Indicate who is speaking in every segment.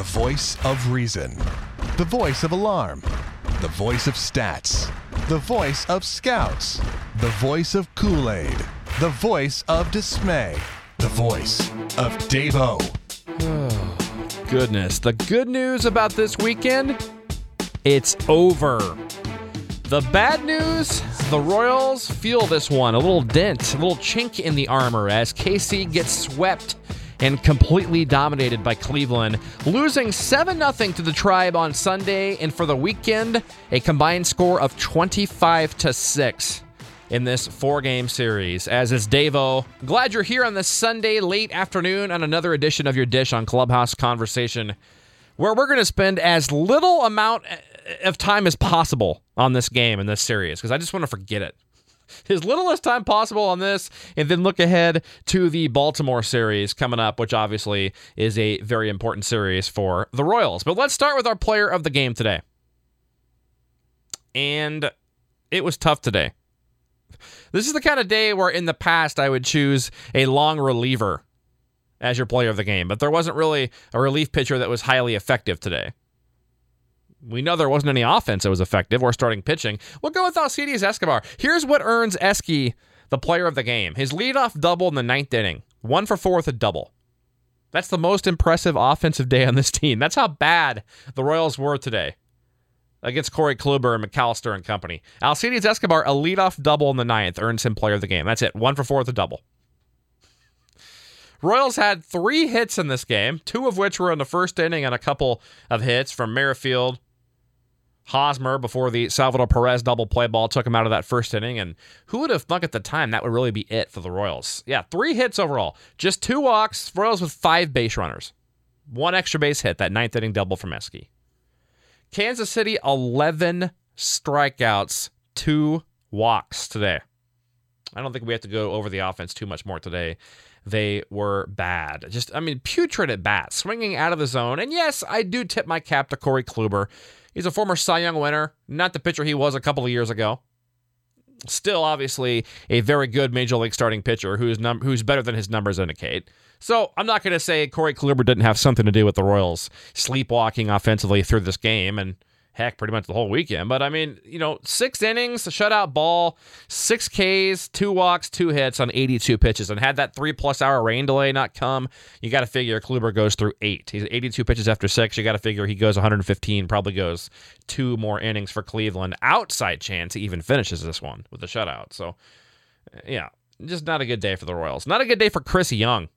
Speaker 1: The voice of reason. The voice of alarm. The voice of stats. The voice of scouts. The voice of Kool Aid. The voice of dismay. The voice of Davo.
Speaker 2: Goodness. The good news about this weekend it's over. The bad news the Royals feel this one. A little dent, a little chink in the armor as KC gets swept and completely dominated by Cleveland, losing 7 0 to the Tribe on Sunday, and for the weekend, a combined score of 25 to 6 in this four game series. As is Davo, glad you're here on this Sunday late afternoon on another edition of your Dish on Clubhouse Conversation, where we're going to spend as little amount of time as possible on this game in this series because I just want to forget it as little as time possible on this, and then look ahead to the Baltimore series coming up, which obviously is a very important series for the Royals. But let's start with our player of the game today. And it was tough today. This is the kind of day where in the past I would choose a long reliever as your player of the game, but there wasn't really a relief pitcher that was highly effective today. We know there wasn't any offense that was effective or starting pitching. We'll go with uh, Alcides Escobar. Here's what earns Esky the player of the game. His leadoff double in the ninth inning, one for four with a double. That's the most impressive offensive day on this team. That's how bad the Royals were today against Corey Kluber and McAllister and company. Alcides Escobar, a leadoff double in the ninth, earns him player of the game. That's it. One for four with a double. Royals had three hits in this game, two of which were in the first inning and a couple of hits from Merrifield, Hosmer before the Salvador Perez double play ball took him out of that first inning. And who would have thunk at the time that would really be it for the Royals? Yeah, three hits overall, just two walks. Royals with five base runners, one extra base hit, that ninth inning double from Esky. Kansas City, 11 strikeouts, two walks today. I don't think we have to go over the offense too much more today. They were bad. Just, I mean, putrid at bat, swinging out of the zone. And yes, I do tip my cap to Corey Kluber. He's a former Cy Young winner, not the pitcher he was a couple of years ago. Still, obviously, a very good major league starting pitcher who's num- who's better than his numbers indicate. So I'm not going to say Corey Kluber didn't have something to do with the Royals sleepwalking offensively through this game and heck, pretty much the whole weekend. But I mean, you know, six innings, a shutout ball, six Ks, two walks, two hits on 82 pitches. And had that three plus hour rain delay not come, you got to figure Kluber goes through eight. He's 82 pitches after six. You got to figure he goes 115, probably goes two more innings for Cleveland. Outside chance he even finishes this one with a shutout. So, eh, yeah, just not a good day for the Royals. Not a good day for Chris Young.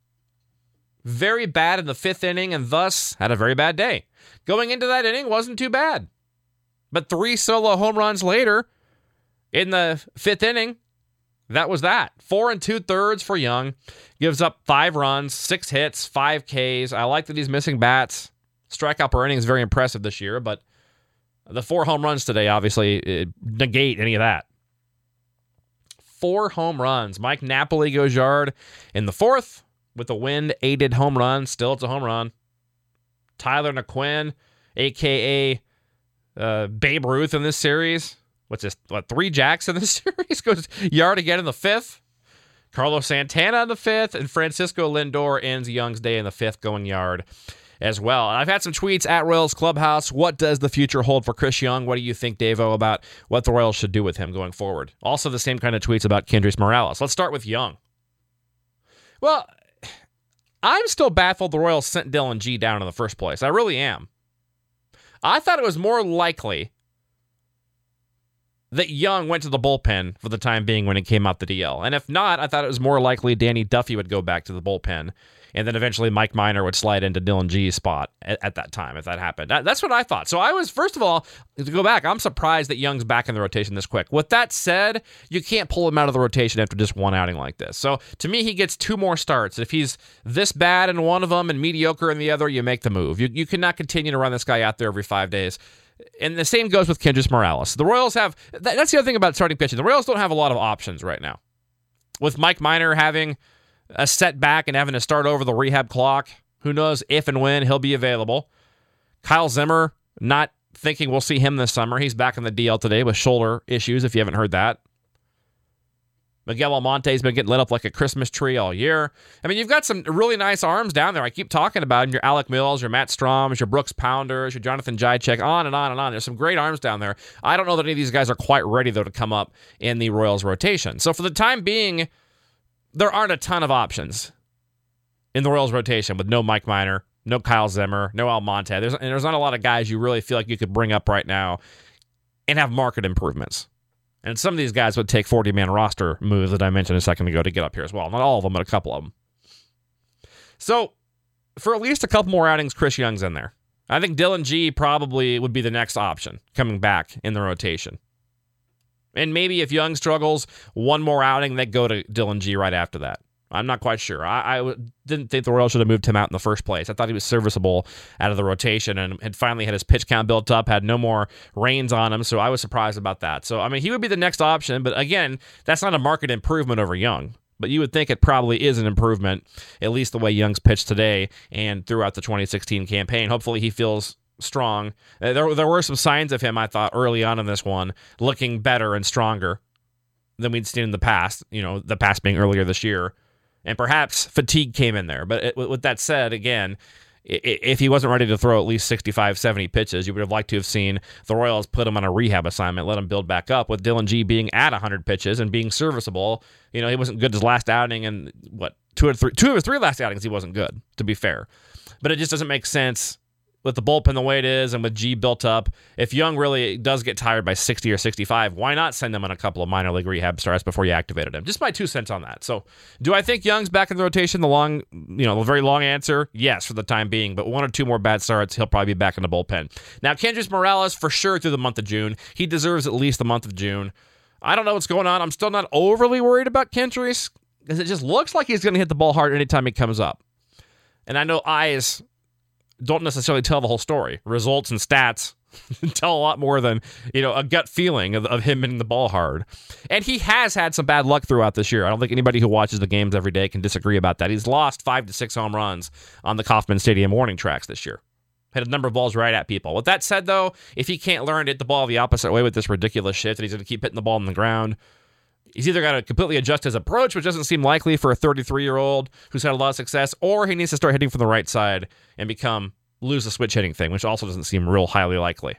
Speaker 2: Very bad in the fifth inning and thus had a very bad day. Going into that inning wasn't too bad. But three solo home runs later in the fifth inning, that was that. Four and two thirds for Young. Gives up five runs, six hits, five Ks. I like that he's missing bats. Strikeout per inning is very impressive this year, but the four home runs today obviously negate any of that. Four home runs. Mike Napoli goes yard in the fourth with a wind aided home run. Still, it's a home run. Tyler Naquin, aka uh, Babe Ruth in this series. What's this? What three jacks in this series? Goes yard again in the fifth. Carlos Santana in the fifth, and Francisco Lindor ends Young's day in the fifth, going yard as well. And I've had some tweets at Royals Clubhouse. What does the future hold for Chris Young? What do you think, Davo, about what the Royals should do with him going forward? Also, the same kind of tweets about Kendrys Morales. Let's start with Young. Well, I'm still baffled the Royals sent Dillon Gee down in the first place. I really am. I thought it was more likely that Young went to the bullpen for the time being when it came out the DL. And if not, I thought it was more likely Danny Duffy would go back to the bullpen and then eventually Mike Minor would slide into Dillon Gee's spot at, at that time if that happened. That, that's what I thought. So I was first of all to go back. I'm surprised that Young's back in the rotation this quick. With that said, you can't pull him out of the rotation after just one outing like this. So to me, he gets two more starts. If he's this bad in one of them and mediocre in the other, you make the move. You you cannot continue to run this guy out there every five days. And the same goes with Kendrys Morales. The Royals have that's the other thing about starting pitching. The Royals don't have a lot of options right now. With Mike Miner having a setback and having to start over the rehab clock. Who knows if and when he'll be available. Kyle Zimmer, not thinking we'll see him this summer. He's back in the DL today with shoulder issues, if you haven't heard that. Miguel Almonte's been getting lit up like a Christmas tree all year. I mean, you've got some really nice arms down there. I keep talking about them, your Alec Mills, your Matt Strahms, your Brooks Pounders, your Jonathan Dziedzic, on and on and on. There's some great arms down there. I don't know that any of these guys are quite ready, though, to come up in the Royals rotation. So for the time being, there aren't a ton of options in the Royals rotation with no Mike Minor, no Kyle Zimmer, no Almonte. There's, and there's not a lot of guys you really feel like you could bring up right now and have market improvements. And some of these guys would take 40 man roster moves that I mentioned a second ago to get up here as well. Not all of them, but a couple of them. So, for at least a couple more outings, Chris Young's in there. I think Dillon Gee probably would be the next option coming back in the rotation. And maybe if Young struggles, one more outing, they go to Dillon Gee right after that. I'm not quite sure. I, I, didn't think the Royals should have moved him out in the first place. I thought he was serviceable out of the rotation and had finally had his pitch count built up, had no more reins on him. So I was surprised about that. So, I mean, he would be the next option. But again, that's not a market improvement over Young. But you would think it probably is an improvement, at least the way Young's pitched today and throughout the 2016 campaign. Hopefully, he feels strong. Uh, there, there were some signs of him, I thought, early on in this one, looking better and stronger than we'd seen in the past, you know, the past being earlier this year and perhaps fatigue came in there. But it, with that said, again, if he wasn't ready to throw at least 65, 70 pitches, you would have liked to have seen the Royals put him on a rehab assignment, let him build back up. With Dillon Gee being at 100 pitches and being serviceable, you know, he wasn't good his last outing, and what two or three, two or three last outings he wasn't good. To be fair, but it just doesn't make sense with the bullpen the way it is and with Gee built up, if Young really does get tired by 60 or 65, why not send him on a couple of minor league rehab starts before you activated him? Just my two cents on that. So, do I think Young's back in the rotation? The long, you know, the very long answer, yes, for the time being. But one or two more bad starts, he'll probably be back in the bullpen. Now, Kendrys Morales for sure through the month of June. He deserves at least the month of June. I don't know what's going on. I'm still not overly worried about Kendrys because it just looks like he's going to hit the ball hard anytime he comes up. And I know eyes don't necessarily tell the whole story. Results and stats tell a lot more than you know a gut feeling of, of him hitting the ball hard. And he has had some bad luck throughout this year. I don't think anybody who watches the games every day can disagree about that. He's lost five to six home runs on the Kauffman Stadium warning tracks this year. Hit a number of balls right at people. With that said, though, if he can't learn to hit the ball the opposite way with this ridiculous shift, and he's going to keep hitting the ball on the ground, he's either got to completely adjust his approach, which doesn't seem likely for a 33 year old who's had a lot of success, or he needs to start hitting from the right side and become lose the switch hitting thing, which also doesn't seem real highly likely.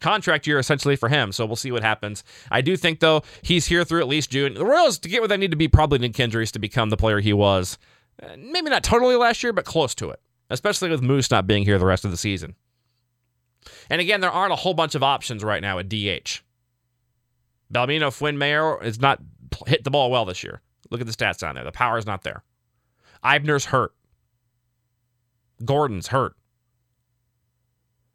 Speaker 2: Contract year essentially for him, so we'll see what happens. I do think though he's here through at least June. The Royals to get where they need to be probably Nick Kendrys to become the player he was. Uh, maybe not totally last year, but close to it. Especially with Moose not being here the rest of the season. And again, there aren't a whole bunch of options right now at DH. Balbino Fuenmayor is not hit the ball well this year. Look at the stats down there. The power is not there. Eibner's hurt. Gordon's hurt.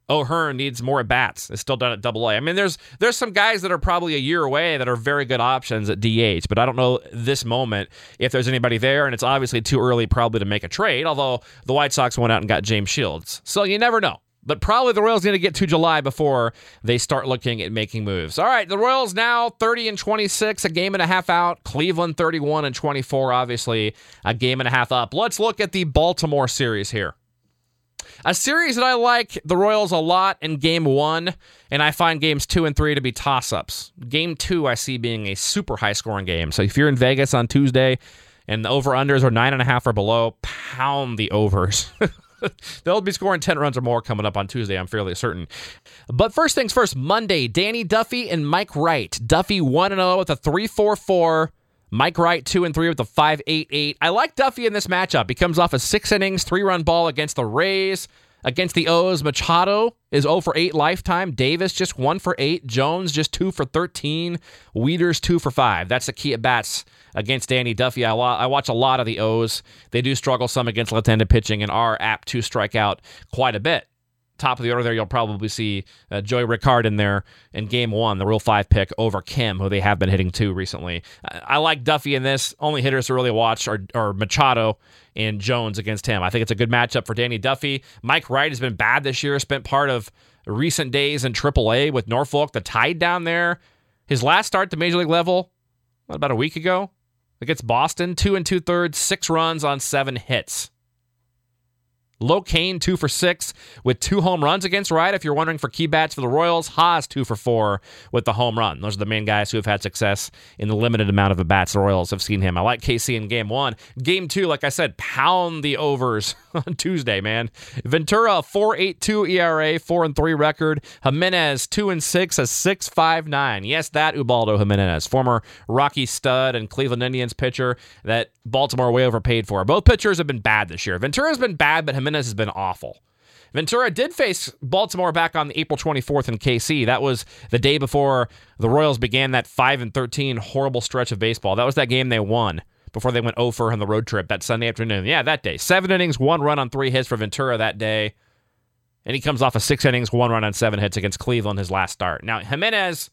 Speaker 2: O'Hearn needs more at bats. It's still done at Double A. I mean, there's there's some guys that are probably a year away that are very good options at DH, but I don't know this moment if there's anybody there, and it's obviously too early probably to make a trade. Although the White Sox went out and got James Shields, so you never know. But probably the Royals need to get to July before they start looking at making moves. All right, the Royals now 30 and 26, a game and a half out. Cleveland 31 and 24, obviously a game and a half up. Let's look at the Baltimore series here. A series that I like the Royals a lot in game one, and I find games two and three to be toss ups. Game two, I see being a super high scoring game. So if you're in Vegas on Tuesday and the over unders are nine and a half or below, pound the overs. They'll be scoring 10 runs or more coming up on Tuesday, I'm fairly certain. But first things first, Monday, Danny Duffy and Mike Wright. Duffy 1 0 with a 3 4 4. Mike Wright, two and three with a 5.88. I like Duffy in this matchup. He comes off a six innings, three run ball against the Rays. Against the O's, Machado is 0 for 8 lifetime. Davis just 1 for 8. Jones just 2 for 13. Wieters 2 for 5. That's the key at bats against Danny Duffy. I, I watch a lot of the O's. They do struggle some against left handed pitching and are apt to strike out quite a bit top of the order there, you'll probably see uh, Joey Rickard in there in game one, the Rule 5 pick over Kim, who they have been hitting too recently. I, I like Duffy in this. Only hitters to really watch are, are Machado and Jones against him. I think it's a good matchup for Danny Duffy. Mike Wright has been bad this year, spent part of recent days in AAA with Norfolk, the tide down there. His last start to major league level, about a week ago, against Boston, two and two thirds, six runs on seven hits. LoCain, two for six with two home runs against Wright. If you're wondering for key bats for the Royals, Hos, two for four with the home run. Those are the main guys who have had success in the limited amount of at bats the Royals have seen him. I like KC in game one. Game two, like I said, pound the overs on Tuesday, man. Ventura, 4.82 ERA, 4 and 3 record. Jimenez, 2 and 6, a 6.59. Yes, that Ubaldo Jimenez, former Rocky stud and Cleveland Indians pitcher that Baltimore way overpaid for. Both pitchers have been bad this year. Ventura's been bad, but Jimenez has been awful. Ventura did face Baltimore back on April 24th in KC. That was the day before the Royals began that 5 and 13 horrible stretch of baseball. That was that game they won before they went oh over on the road trip that Sunday afternoon. Yeah, that day. Seven innings, one run on three hits for Ventura that day. And he comes off of six innings, one run on seven hits against Cleveland his last start. Now, Jimenez,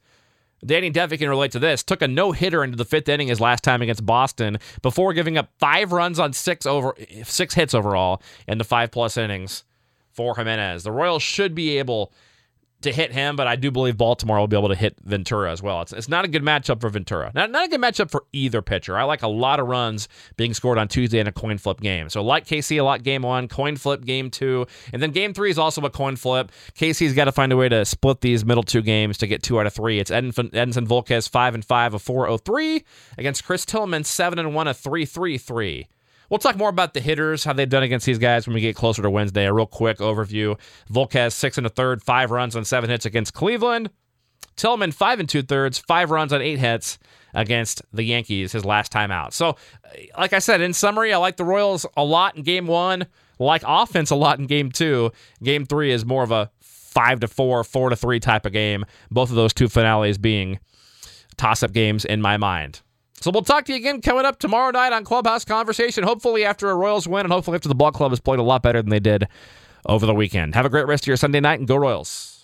Speaker 2: Danny Duffy can relate to this, took a no hitter into the fifth inning his last time against Boston before giving up five runs on six over six hits overall in the five plus innings for Jimenez. The Royals should be able to hit him, but I do believe Baltimore will be able to hit Ventura as well. It's, it's not a good matchup for Ventura. Not, not a good matchup for either pitcher. I like a lot of runs being scored on Tuesday in a coin flip game. So like KC a lot game one, coin flip game two, and then game three is also a coin flip. KC's got to find a way to split these middle two games to get two out of three. It's Edinson, Edinson Volquez five and five, a four oh three against Chris Tillman seven and one, a three three three. We'll talk more about the hitters, how they've done against these guys when we get closer to Wednesday. A real quick overview. Volquez, six and a third, five runs on seven hits against Cleveland. Tillman, five and two thirds, five runs on eight hits against the Yankees his last time out. So, uh, like I said, in summary, I like the Royals a lot in game one, like offense a lot in game two. Game three is more of a five to four, four to three type of game. Both of those two finales being toss up games in my mind. So we'll talk to you again coming up tomorrow night on Clubhouse Conversation. Hopefully after a Royals win and hopefully after the ball club has played a lot better than they did over the weekend. Have a great rest of your Sunday night and go Royals.